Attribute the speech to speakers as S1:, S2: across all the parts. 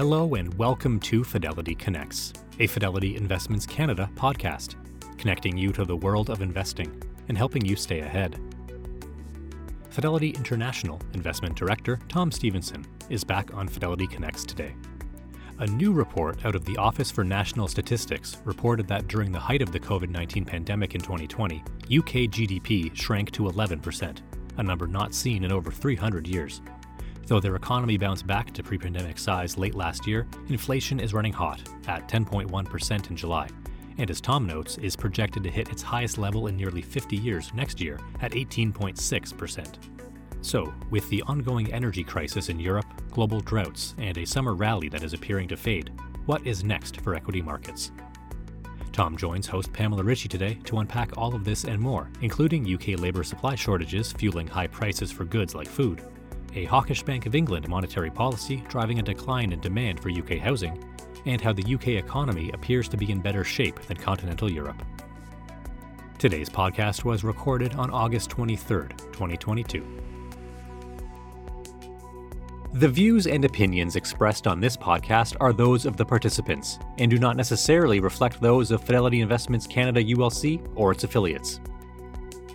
S1: Hello and welcome to Fidelity Connects, a Fidelity Investments Canada podcast, connecting you to the world of investing and helping you stay ahead. Fidelity International Investment Director Tom Stevenson is back on Fidelity Connects today. A new report out of the Office for National Statistics reported that during the height of the COVID 19 pandemic in 2020, UK GDP shrank to 11%, a number not seen in over 300 years. Though their economy bounced back to pre pandemic size late last year, inflation is running hot at 10.1% in July, and as Tom notes, is projected to hit its highest level in nearly 50 years next year at 18.6%. So, with the ongoing energy crisis in Europe, global droughts, and a summer rally that is appearing to fade, what is next for equity markets? Tom joins host Pamela Ritchie today to unpack all of this and more, including UK labour supply shortages fueling high prices for goods like food, a hawkish Bank of England monetary policy driving a decline in demand for UK housing, and how the UK economy appears to be in better shape than continental Europe. Today's podcast was recorded on August 23, 2022. The views and opinions expressed on this podcast are those of the participants and do not necessarily reflect those of Fidelity Investments Canada ULC or its affiliates.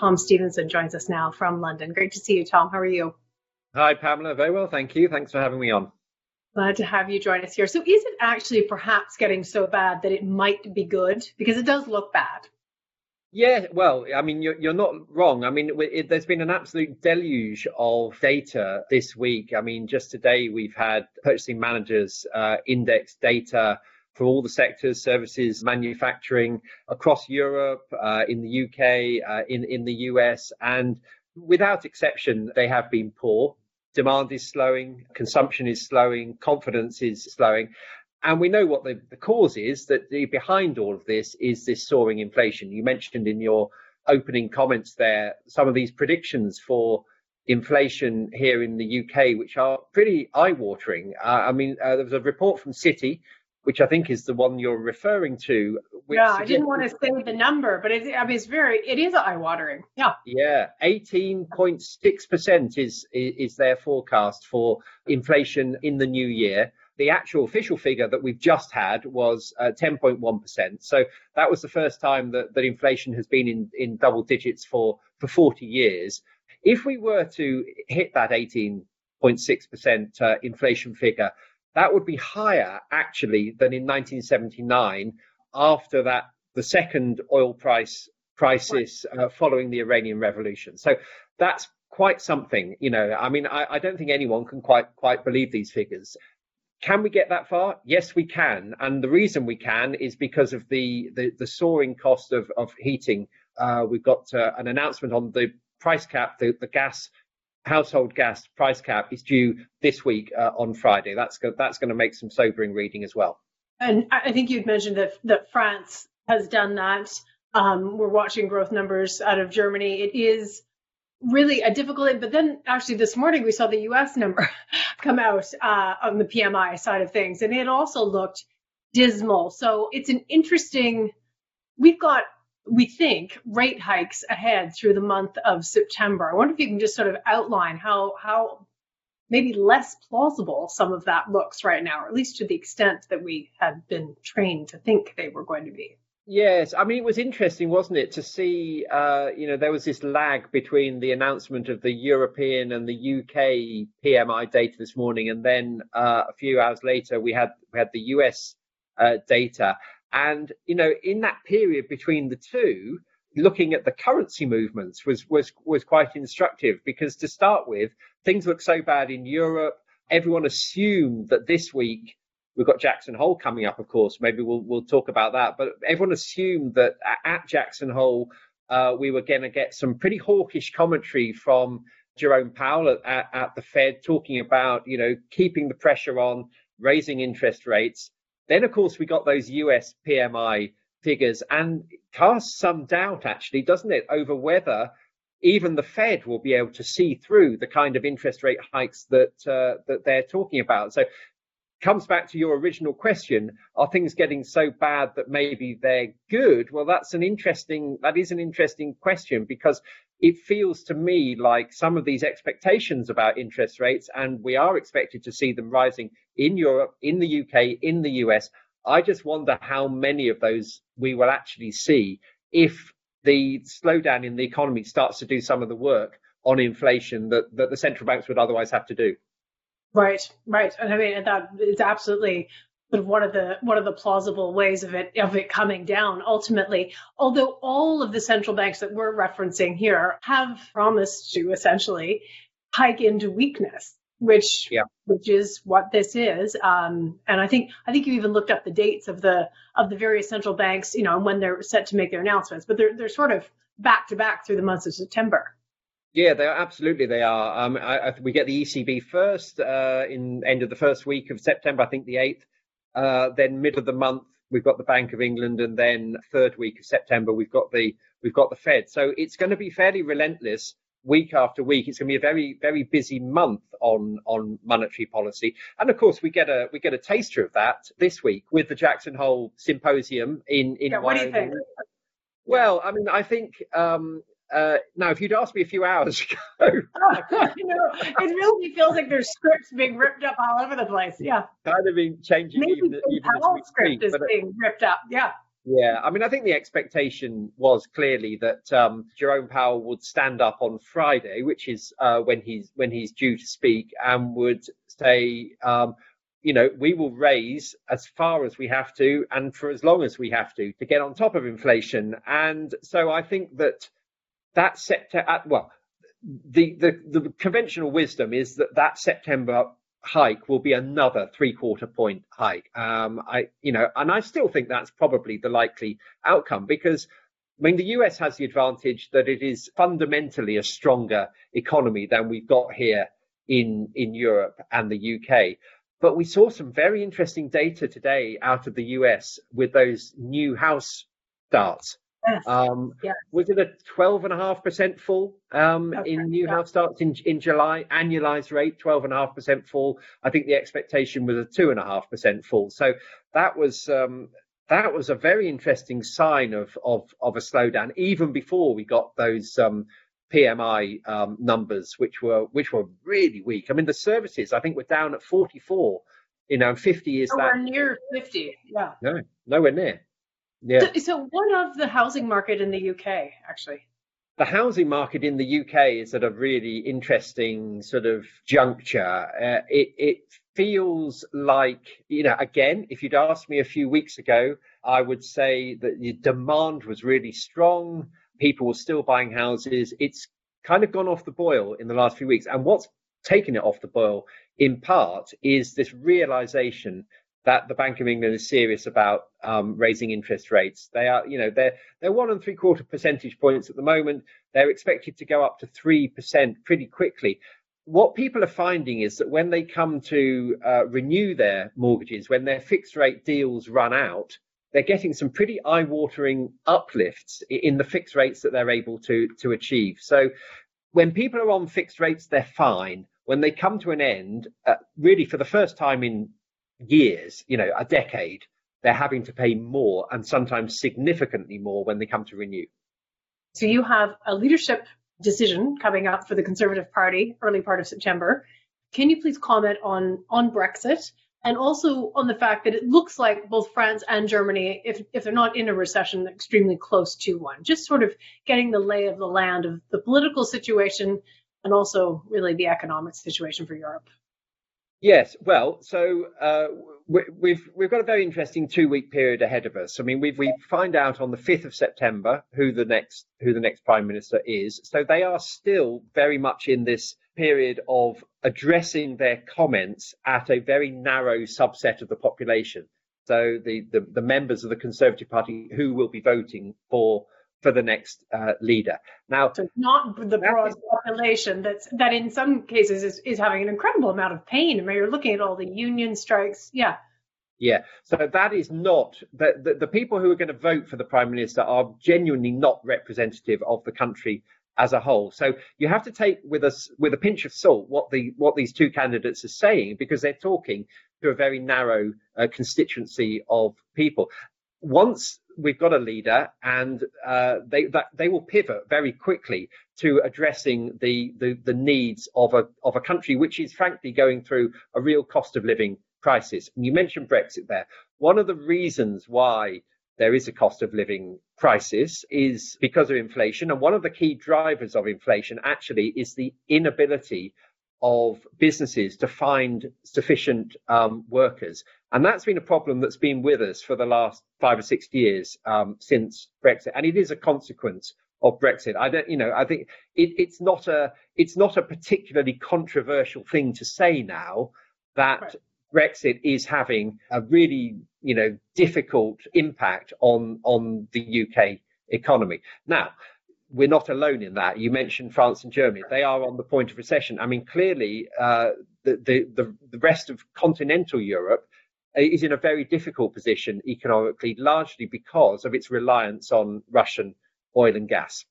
S2: Tom Stevenson joins us now from London. Great to see you, Tom. How are you?
S3: Hi, Pamela. Very well, thank you. Thanks for having me on.
S2: Glad to have you join us here. So, is it actually perhaps getting so bad that it might be good? Because it does look bad.
S3: Yeah, well, I mean, you're, you're not wrong. I mean, it, there's been an absolute deluge of data this week. I mean, just today we've had purchasing managers uh, index data for all the sectors, services, manufacturing across Europe, uh, in the UK, uh, in, in the US, and without exception, they have been poor. Demand is slowing, consumption is slowing, confidence is slowing. And we know what the, the cause is that the, behind all of this is this soaring inflation. You mentioned in your opening comments there some of these predictions for inflation here in the UK, which are pretty eye watering. Uh, I mean, uh, there was a report from Citi which I think is the one you're referring to.
S2: yeah, I didn't want to say the number, but it, I mean, it's very, it is eye watering. Yeah.
S3: Yeah, 18.6% is, is their forecast for inflation in the new year. The actual official figure that we've just had was uh, 10.1%. So that was the first time that, that inflation has been in, in double digits for, for 40 years. If we were to hit that 18.6% uh, inflation figure, that would be higher actually than in 1979 after that the second oil price crisis uh, following the Iranian Revolution. So that's quite something, you know. I mean, I, I, don't think anyone can quite quite believe these figures. Can we get that far? Yes, we can, and the reason we can is because of the the, the soaring cost of of heating. Uh, we've got uh, an announcement on the price cap, the, the gas household gas price cap is due this week uh, on Friday. That's go- that's going to make some sobering reading as well.
S2: And I think you'd mentioned that that France has done that. Um, we're watching growth numbers out of Germany. It is really a difficult. But then actually this morning we saw the U.S. number come out uh, on the PMI side of things, and it also looked dismal. So it's an interesting. We've got we think rate hikes ahead through the month of September. I wonder if you can just sort of outline how how maybe less plausible some of that looks right now, or at least to the extent that we had been trained to think they were going to be.
S3: Yes, I mean it was interesting, wasn't it, to see uh, you know there was this lag between the announcement of the European and the UK PMI data this morning, and then uh, a few hours later we had we had the US uh, data, and, you know, in that period between the two, looking at the currency movements was, was, was quite instructive because to start with, things look so bad in Europe. Everyone assumed that this week we've got Jackson Hole coming up, of course. Maybe we'll, we'll talk about that. But everyone assumed that at Jackson Hole, uh, we were going to get some pretty hawkish commentary from Jerome Powell at, at, the Fed talking about, you know, keeping the pressure on, raising interest rates. Then, of course, we got those US PMI figures and casts some doubt, actually, doesn't it, over whether even the Fed will be able to see through the kind of interest rate hikes that uh, that they're talking about. So comes back to your original question are things getting so bad that maybe they're good well that's an interesting that is an interesting question because it feels to me like some of these expectations about interest rates and we are expected to see them rising in Europe in the UK in the US i just wonder how many of those we will actually see if the slowdown in the economy starts to do some of the work on inflation that, that the central banks would otherwise have to do
S2: Right, right. And I mean that is absolutely sort of one of the one of the plausible ways of it of it coming down ultimately. Although all of the central banks that we're referencing here have promised to essentially hike into weakness, which yeah. which is what this is. Um, and I think I think you even looked up the dates of the of the various central banks, you know, and when they're set to make their announcements. But they're they're sort of back to back through the months of September.
S3: Yeah, they are absolutely. They are. Um, I, I, we get the ECB first uh, in end of the first week of September, I think the eighth. Uh, then middle of the month, we've got the Bank of England, and then third week of September, we've got the we've got the Fed. So it's going to be fairly relentless week after week. It's going to be a very very busy month on on monetary policy, and of course we get a we get a taster of that this week with the Jackson Hole Symposium in in
S2: yeah, What do you think?
S3: Well, I mean, I think um, uh, now, if you'd asked me a few hours ago,
S2: you know, it really feels like there's scripts being ripped up all over the place. Yeah,
S3: kind of being changing.
S2: Maybe
S3: even,
S2: the even script is uh, being ripped up. Yeah.
S3: Yeah, I mean, I think the expectation was clearly that um, Jerome Powell would stand up on Friday, which is uh, when he's when he's due to speak, and would say, um, you know, we will raise as far as we have to and for as long as we have to to get on top of inflation. And so I think that that September, well, the, the, the conventional wisdom is that that September hike will be another three quarter point hike. Um, I, you know, and I still think that's probably the likely outcome because I mean, the US has the advantage that it is fundamentally a stronger economy than we've got here in, in Europe and the UK. But we saw some very interesting data today out of the US with those new house starts.
S2: Yes. Um, yes.
S3: Was it a 12.5% fall um, okay. in new yeah. house starts in, in July? Annualized rate, 12.5% fall. I think the expectation was a 2.5% fall. So that was um, that was a very interesting sign of, of, of a slowdown, even before we got those um, PMI um, numbers, which were which were really weak. I mean, the services I think were down at 44. You know, 50 is
S2: nowhere
S3: that
S2: near 50. Yeah.
S3: No, nowhere near. Yeah.
S2: So, so what of the housing market in the UK, actually?
S3: The housing market in the UK is at a really interesting sort of juncture. Uh, it, it feels like, you know, again, if you'd asked me a few weeks ago, I would say that the demand was really strong. People were still buying houses. It's kind of gone off the boil in the last few weeks. And what's taken it off the boil in part is this realization that the Bank of England is serious about um, raising interest rates. They are, you know, they're they're one and three quarter percentage points at the moment. They're expected to go up to three percent pretty quickly. What people are finding is that when they come to uh, renew their mortgages, when their fixed rate deals run out, they're getting some pretty eye-watering uplifts in the fixed rates that they're able to to achieve. So when people are on fixed rates, they're fine. When they come to an end, uh, really for the first time in years, you know, a decade, they're having to pay more and sometimes significantly more when they come to renew.
S2: So you have a leadership decision coming up for the Conservative Party early part of September. Can you please comment on on Brexit and also on the fact that it looks like both France and Germany, if if they're not in a recession, extremely close to one. Just sort of getting the lay of the land of the political situation and also really the economic situation for Europe.
S3: Yes, well, so uh, we, we've we've got a very interesting two week period ahead of us. I mean, we we find out on the fifth of September who the next who the next prime minister is. So they are still very much in this period of addressing their comments at a very narrow subset of the population. So the the, the members of the Conservative Party who will be voting for for the next uh, leader. Now,
S2: so not the broad population that's that in some cases is, is having an incredible amount of pain. I mean, you're looking at all the union strikes. Yeah.
S3: Yeah, so that is not the, the, the people who are going to vote for the prime minister are genuinely not representative of the country as a whole. So you have to take with us with a pinch of salt what the what these two candidates are saying because they're talking to a very narrow uh, constituency of people. Once we've got a leader, and uh, they that, they will pivot very quickly to addressing the, the the needs of a of a country which is frankly going through a real cost of living crisis. And you mentioned Brexit there. One of the reasons why there is a cost of living crisis is because of inflation. And one of the key drivers of inflation actually is the inability of businesses to find sufficient um, workers. And that's been a problem that's been with us for the last five or six years um, since Brexit. And it is a consequence of Brexit. I don't, you know, I think it, it's not a, it's not a particularly controversial thing to say now that right. Brexit is having a really, you know, difficult impact on on the UK economy. Now, we're not alone in that. You mentioned France and Germany; they are on the point of recession. I mean, clearly, uh, the, the the the rest of continental Europe is in a very difficult position economically, largely because of its reliance on Russian oil and gas.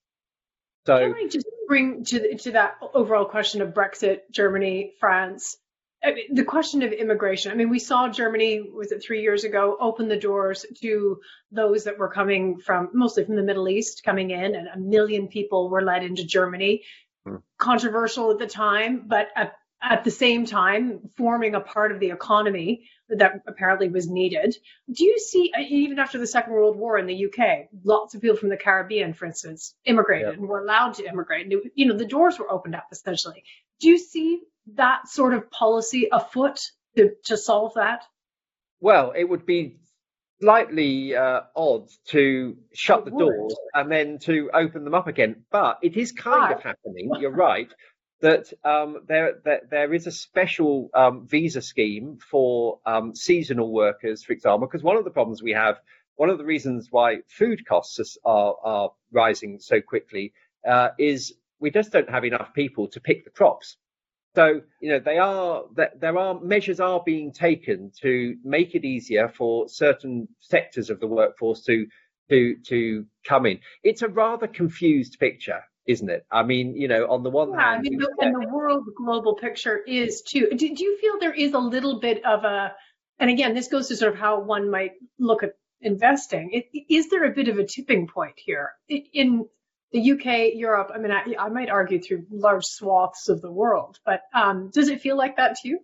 S2: So, can I just bring to to that overall question of Brexit, Germany, France? I mean, the question of immigration. I mean, we saw Germany, was it three years ago, open the doors to those that were coming from mostly from the Middle East coming in, and a million people were led into Germany. Hmm. Controversial at the time, but at, at the same time, forming a part of the economy that apparently was needed. Do you see, uh, even after the Second World War in the UK, lots of people from the Caribbean, for instance, immigrated and were allowed to immigrate? You know, the doors were opened up essentially. Do you see that sort of policy afoot to, to solve that?
S3: Well, it would be slightly uh, odd to shut the doors and then to open them up again. But it is kind of happening. You're right that um, there, there, is a special um, visa scheme for um, seasonal workers, for example, because one of the problems we have, one of the reasons why food costs are, are rising so quickly uh, is we just don't have enough people to pick the crops. So, you know, they are there are measures are being taken to make it easier for certain sectors of the workforce to to to come in. It's a rather confused picture, isn't it? I mean, you know, on the one
S2: yeah,
S3: hand,
S2: I mean, and the world global picture is too. Do, do you feel there is a little bit of a, and again, this goes to sort of how one might look at investing. It, is there a bit of a tipping point here in the UK, Europe, I mean, I, I might argue through large swaths of the world, but um, does it feel like that to you?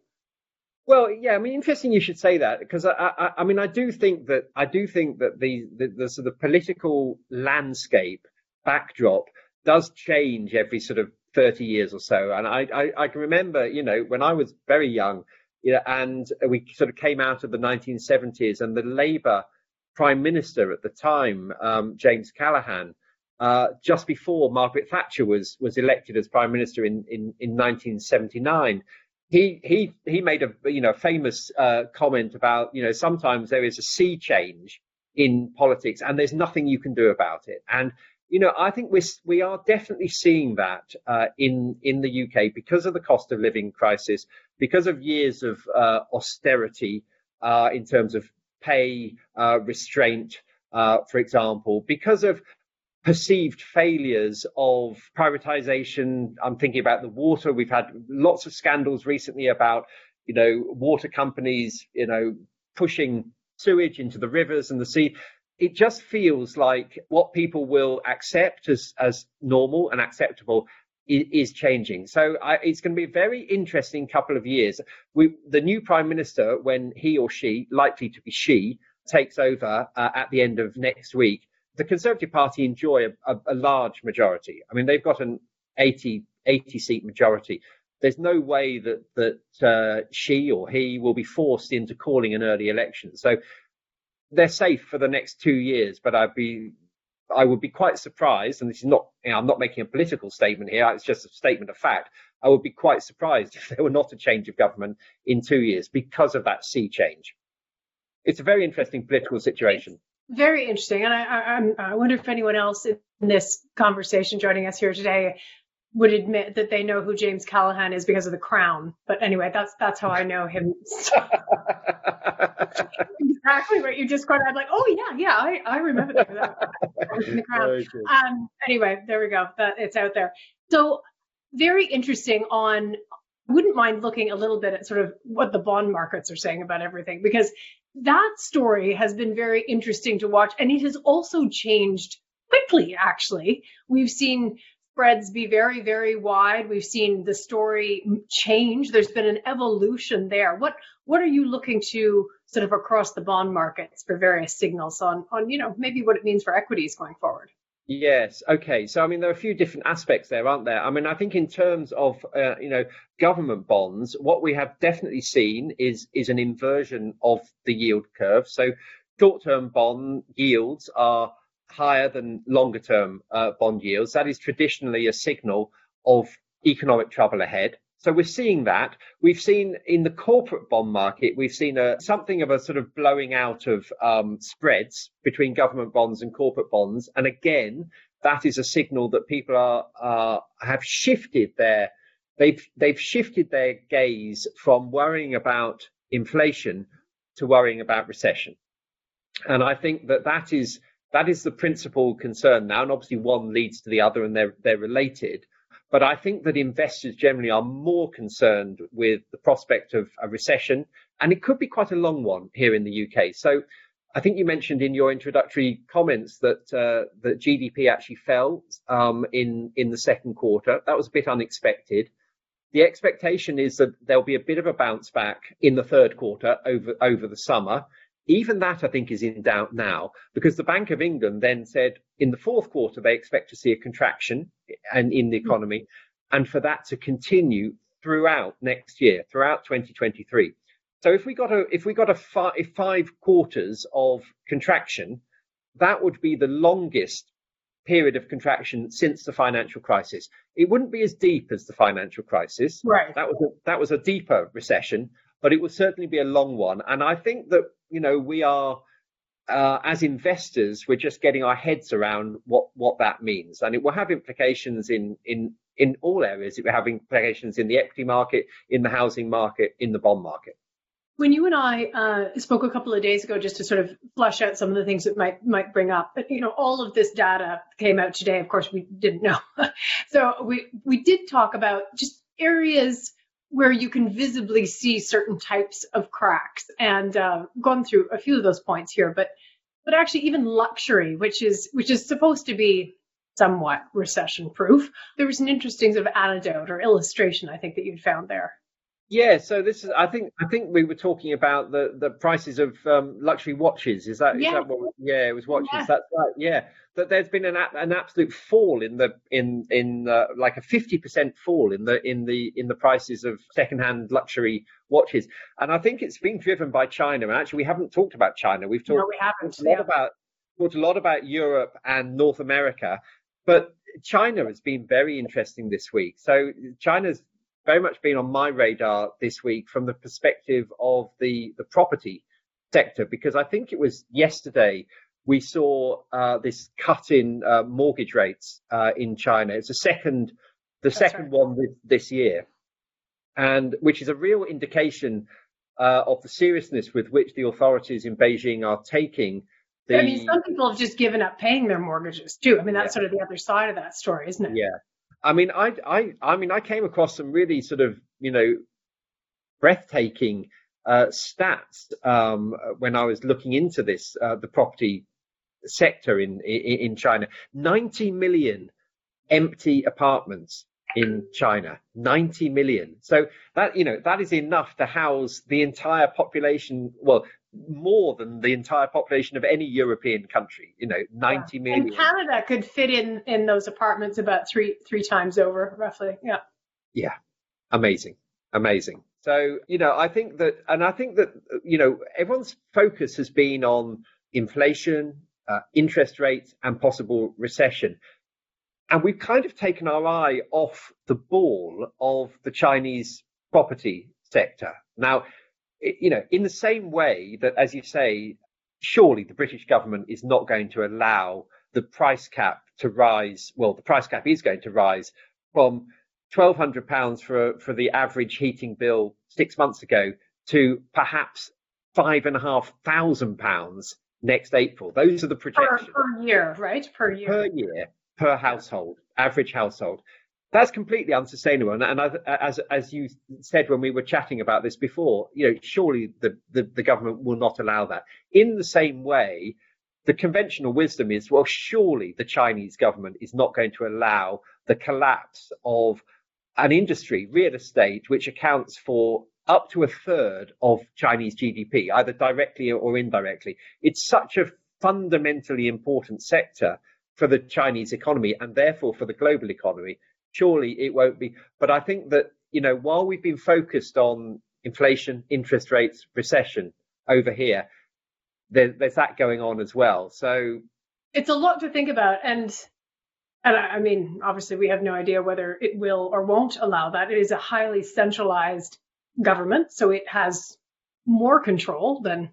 S3: Well, yeah, I mean, interesting you should say that because I, I, I mean, I do think that I do think that the, the, the sort of political landscape backdrop does change every sort of 30 years or so. And I, I, I can remember, you know, when I was very young, you know, and we sort of came out of the 1970s and the Labour prime minister at the time, um, James Callaghan, uh, just before Margaret Thatcher was was elected as prime minister in in, in 1979. He he he made a you know famous uh, comment about you know sometimes there is a sea change in politics and there's nothing you can do about it. And you know I think we we are definitely seeing that uh, in in the UK because of the cost of living crisis, because of years of uh, austerity uh, in terms of pay uh, restraint. for example, because of perceived failures of privatization. I'm thinking about the water. We've had lots of scandals recently about, you know, water companies, you know, pushing sewage into the rivers and the sea. It just feels like what people will accept as, as normal and acceptable is, changing. So I, it's going to be a very interesting couple of years. We, the new prime minister, when he or she, likely to be she, takes over uh, at the end of next week, the Conservative Party enjoy a, a, a, large majority. I mean, they've got an 80, 80 seat majority. There's no way that that uh, she or he will be forced into calling an early election. So they're safe for the next two years. But I'd be, I would be quite surprised, and this is not, you know, I'm not making a political statement here. It's just a statement of fact. I would be quite surprised if there were not a change of government in two years because of that sea change. It's a very interesting political situation
S2: Very interesting. And I, I, I wonder if anyone else in this conversation joining us here today would admit that they know who James Callaghan is because of the crown. But anyway, that's that's how I know him. exactly what you just quoted. I'm like, oh yeah, yeah, I, I remember that. the crown. Um, anyway, there we go. That it's out there. So very interesting on wouldn't mind looking a little bit at sort of what the bond markets are saying about everything because that story has been very interesting to watch and it has also changed quickly actually we've seen spreads be very, very wide. We've seen the story change. There's been an evolution there. What what are you looking to sort of across the bond markets for various signals on on you know maybe what it means for equities going forward?
S3: Yes. Okay. So I mean, there are a few different aspects there, aren't there? I mean, I think in terms of uh, you know government bonds, what we have definitely seen is is an inversion of the yield curve. So short-term bond yields are higher than longer term uh, bond yields. That is traditionally a signal of economic trouble ahead. So we're seeing that. We've seen in the corporate bond market, we've seen a, something of a sort of blowing out of um, spreads between government bonds and corporate bonds. And again, that is a signal that people are uh, have shifted their they've they've shifted their gaze from worrying about inflation to worrying about recession. And I think that that is that is the principal concern now, and obviously one leads to the other, and they're they're related. But I think that investors generally are more concerned with the prospect of a recession, and it could be quite a long one here in the UK. So I think you mentioned in your introductory comments that uh, that GDP actually fell um, in in the second quarter. That was a bit unexpected. The expectation is that there'll be a bit of a bounce back in the third quarter over over the summer. Even that, I think, is in doubt now because the Bank of England then said in the fourth quarter they expect to see a contraction and in the hmm. economy, and for that to continue throughout next year, throughout 2023. So if we got a if we got a five, five quarters of contraction, that would be the longest period of contraction since the financial crisis. It wouldn't be as deep as the financial crisis.
S2: Right.
S3: That was a, that was a deeper recession, but it will certainly be a long one. And I think that you know we are uh, as investors we're just getting our heads around what what that means, and it will have implications in in in all areas. It will have implications in the equity market, in the housing market, in the bond market.
S2: When you and I uh, spoke a couple of days ago, just to sort of flush out some of the things that might might bring up, you know, all of this data came out today. Of course, we didn't know, so we we did talk about just areas where you can visibly see certain types of cracks. And uh, gone through a few of those points here but but actually even luxury which is which is supposed to be somewhat recession proof there was an interesting sort of anecdote or illustration i think that you'd found there
S3: yeah, so this is. I think. I think we were talking about the the prices of um, luxury watches. Is that?
S2: Yeah.
S3: Is that what? Yeah, it was watches.
S2: Yeah.
S3: That's right. Yeah, that there's been an an absolute fall in the in in uh, like a fifty percent fall in the in the in the prices of secondhand luxury watches, and I think it's been driven by China. And actually, we haven't talked about China. We've talked,
S2: no, we haven't.
S3: a lot
S2: Yeah.
S3: about talked a lot about Europe and North America, but China has been very interesting this week. So China's very much been on my radar this week from the perspective of the the property sector because I think it was yesterday we saw uh, this cut in uh, mortgage rates uh, in China. It's the second the
S2: That's
S3: second one this, this year, and which is a real indication uh, of the seriousness with which the authorities in Beijing are taking the.
S2: I mean, some people have just given up paying their mortgages too. I mean, that's
S3: Yeah.
S2: sort of the other side of that story, isn't it?
S3: Yeah. I mean, I, I, I mean, I came across some really sort of, you know, breathtaking uh, stats um, when I was looking into this, uh, the property sector in, in in China. 90 million empty apartments in China. 90 million. So that, you know, that is enough to house the entire population. Well, more than the entire population of any European country. You know, 90 million.
S2: And Canada could fit in in those apartments about three three times over, roughly. Yeah.
S3: Yeah, amazing, amazing. So you know, I think that, and I think that you know, everyone's focus has been on inflation, uh, interest rates, and possible recession, and we've kind of taken our eye off the ball of the Chinese property sector. Now, you know, in the same way that, as you say, surely the British government is not going to allow the price cap to rise. Well, the price cap is going to rise from £1,200 for, for the average heating bill six months ago to perhaps five and a half thousand pounds next April. Those are the projections.
S2: Per, per, year, right? Per year.
S3: Per year, per household, average household. That's completely unsustainable. And, and as, as you said when we were chatting about this before, you know, surely the, the, the government will not allow that. In the same way, the conventional wisdom is, well, surely the Chinese government is not going to allow the collapse of an industry, real estate, which accounts for up to a third of Chinese GDP, either directly or indirectly. It's such a fundamentally important sector for the Chinese economy and therefore for the global economy. Surely it won't be. But I think that, you know, while we've been focused on inflation, interest rates, recession over here, there, there's that going on as well. So
S2: it's a lot to think about. And and I mean, obviously, we have no idea whether it will or won't allow that. It is a highly centralized government, so it has more control than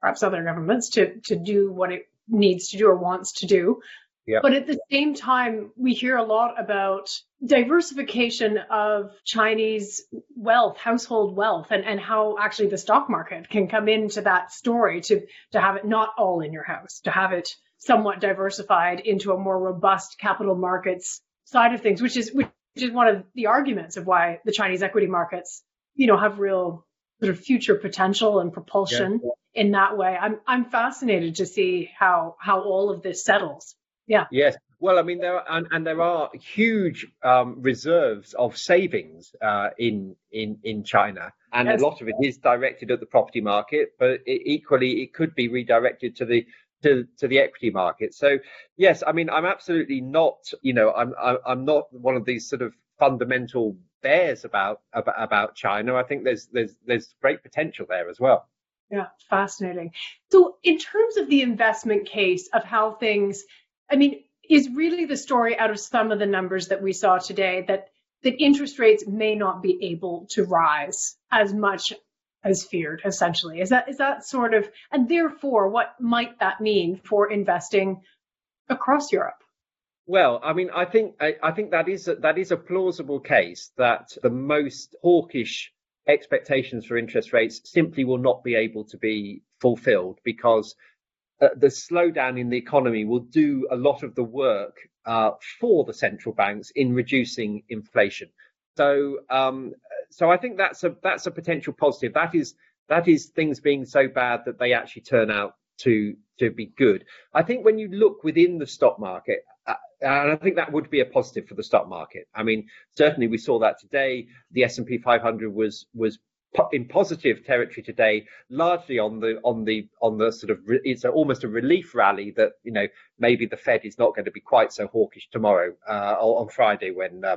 S2: perhaps other governments to to do what it needs to do or wants to do. Yep. But at the same time, we hear a lot about diversification of Chinese wealth, household wealth, and, and how actually the stock market can come into that story to, to have it not all in your house, to have it somewhat diversified into a more robust capital markets side of things, which is which is one of the arguments of why the Chinese equity markets, you know, have real sort of future potential and propulsion yeah. in that way. I'm I'm fascinated to see how how all of this settles. Yeah.
S3: Yes. Well, I mean, there are, and, and there are huge um, reserves of savings uh, in in in China, and yes. a lot of it is directed at the property market, but it, equally it could be redirected to the to, to the equity market. So yes, I mean, I'm absolutely not, you know, I'm I'm not one of these sort of fundamental bears about about, about China. I think there's there's there's great potential there as well.
S2: Yeah, fascinating. So in terms of the investment case of how things I mean, is really the story out of some of the numbers that we saw today that that interest rates may not be able to rise as much as feared essentially. Is that is that sort of and therefore what might that mean for investing across europe?
S3: Well i mean i think i, I think that is a, that is a plausible case that the most hawkish expectations for interest rates simply will not be able to be fulfilled because uh, the slowdown in the economy will do a lot of the work uh, for the central banks in reducing inflation. So, um, so I think that's a that's a potential positive. That is that is things being so bad that they actually turn out to to be good. I think when you look within the stock market, uh, and I think that would be a positive for the stock market. I mean, certainly we saw that today. The S and P 500 was was in positive territory today, largely on the on the on the sort of it's a, almost a relief rally that you know maybe the Fed is not going to be quite so hawkish tomorrow uh, on Friday when uh,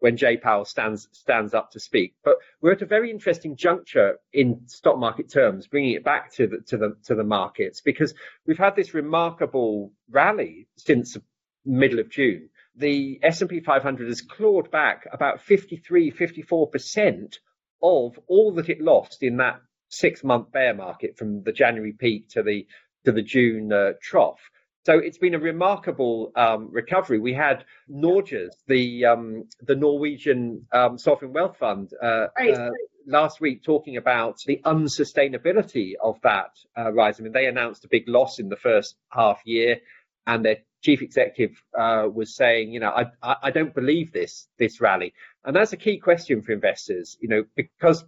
S3: when Jay Powell stands stands up to speak. But we're at a very interesting juncture in stock market terms, bringing it back to the to the to the markets because we've had this remarkable rally since middle of June. The S&P 500 has clawed back about 53, 54 percent of all that it lost in that six month bear market from the January peak to the to the June uh, trough. So it's been a remarkable um, recovery. We had Norges, the um, the Norwegian um, sovereign wealth fund, uh, right. uh, last week talking about the unsustainability of that uh, rise. I mean, they announced a big loss in the first half year, and their chief executive uh, was saying, you know, I, I, I don't believe this this rally, and that's a key question for investors, you know, because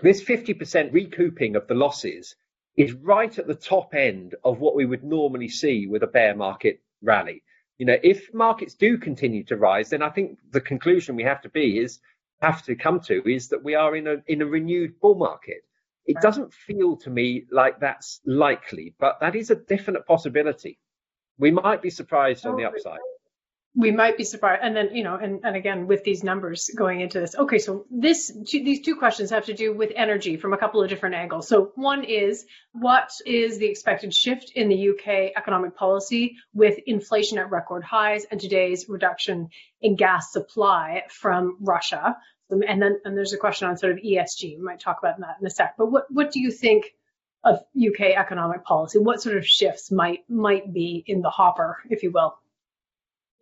S3: this 50% recouping of the losses is right at the top end of what we would normally see with a bear market rally. You know, if markets do continue to rise, then I think the conclusion we have to be is have to come to is that we are in a in a renewed bull market. It doesn't feel to me like that's likely, but that is a definite possibility we might be surprised on the upside.
S2: We might be surprised, and then you know, and, and again with these numbers going into this. Okay, so this these two questions have to do with energy from a couple of different angles. So one is what is the expected shift in the UK economic policy with inflation at record highs and today's reduction in gas supply from Russia? Um, and then and there's a question on sort of ESG. We might talk about that in a sec. But what what do you think of UK economic policy? What sort of shifts might might be in the hopper, if you will?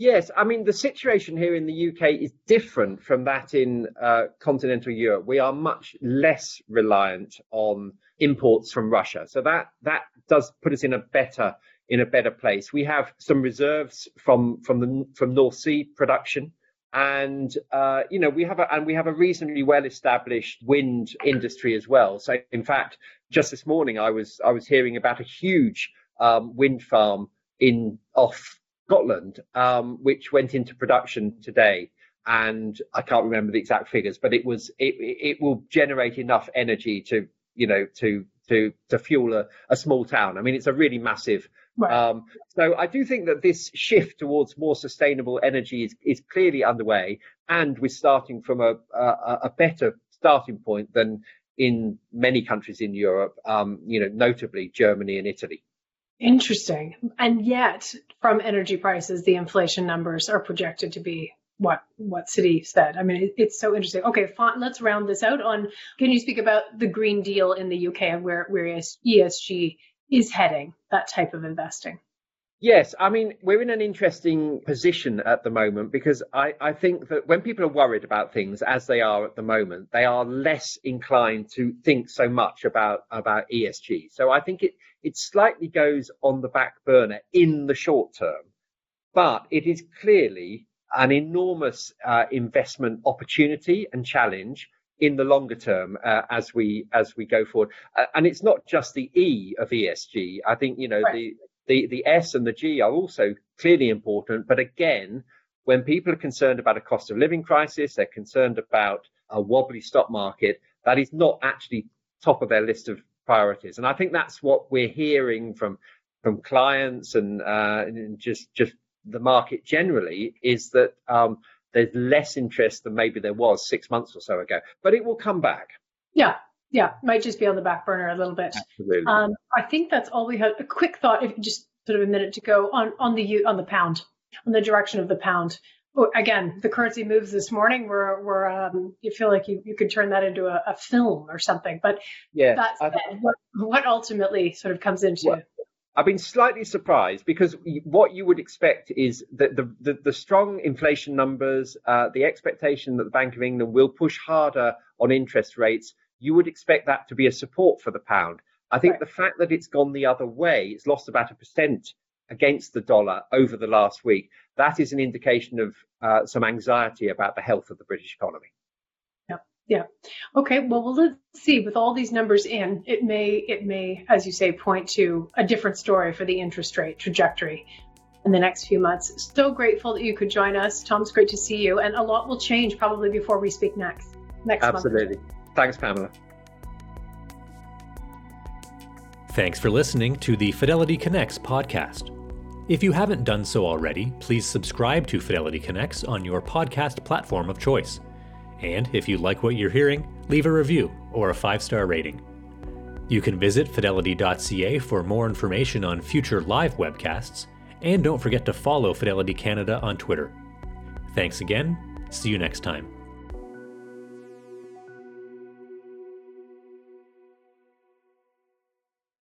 S3: Yes, I mean the situation here in the UK is different from that in uh, continental Europe. We are much less reliant on imports from Russia, so that that does put us in a better in a better place. We have some reserves from from the from North Sea production, and uh, you know we have a and we have a reasonably well established wind industry as well. So in fact, just this morning I was I was hearing about a huge um, wind farm in off Scotland, um, which went into production today. And I can't remember the exact figures, but it was it, it will generate enough energy to you know to to to fuel a, a small town. I mean, it's a really massive. Right. Um, so I do think that this shift towards more sustainable energy is, is clearly underway, and we're starting from a, a, a better starting point than in many countries in Europe, um, you know, notably Germany and Italy.
S2: Interesting. And yet, from energy prices, the inflation numbers are projected to be what what Citi said. I mean, it, it's so interesting. Okay, font, let's round this out. On can you speak about the Green Deal in the UK and where where ESG is heading? That type of investing.
S3: Yes, I mean, we're in an interesting position at the moment because I, I, think that when people are worried about things as they are at the moment, they are less inclined to think so much about, about ESG. So I think it, it slightly goes on the back burner in the short term, but it is clearly an enormous uh, investment opportunity and challenge in the longer term uh, as we as we go forward. Uh, and it's not just the E of ESG. I think you know right. the the, the S and the G are also clearly important. But again, when people are concerned about a cost of living crisis, they're concerned about a wobbly stock market, that is not actually top of their list of priorities. And I think that's what we're hearing from from clients and, uh, and just just the market generally is that um, there's less interest than maybe there was six months or so ago. But it will come back.
S2: Yeah, yeah, might just be on the back burner a little bit.
S3: Absolutely.
S2: Um, I think that's all we had. A quick thought, if just sort of a minute to go on on the on the pound, on the direction of the pound. Again, the currency moves this morning. We're we're um, you feel like you, you could turn that into a, a film or something. But
S3: yeah,
S2: that's what, what ultimately sort of comes into. Well,
S3: I've been slightly surprised because what you would expect is that the, the, the strong inflation numbers, uh, the expectation that the Bank of England will push harder on interest rates you would expect that to be a support for the pound. I think right. the fact that it's gone the other way, it's lost about a percent against the dollar over the last week. That is an indication of uh, some anxiety about the health of the British economy.
S2: Yeah, yeah. Okay. Well, well, let's see. With all these numbers in, it may, it may, as you say, point to a different story for the interest rate trajectory in the next few months. So grateful that you could join us, Tom. It's great to see you, and a lot will change probably before we speak next next
S3: Absolutely.
S2: month.
S3: Thanks, Pamela.
S1: Thanks for listening to the Fidelity Connects podcast. If you haven't done so already, please subscribe to Fidelity Connects on your podcast platform of choice. And if you like what you're hearing, leave a review or a five star rating. You can visit fidelity.ca for more information on future live webcasts, and don't forget to follow Fidelity Canada on Twitter. Thanks again. See you next time.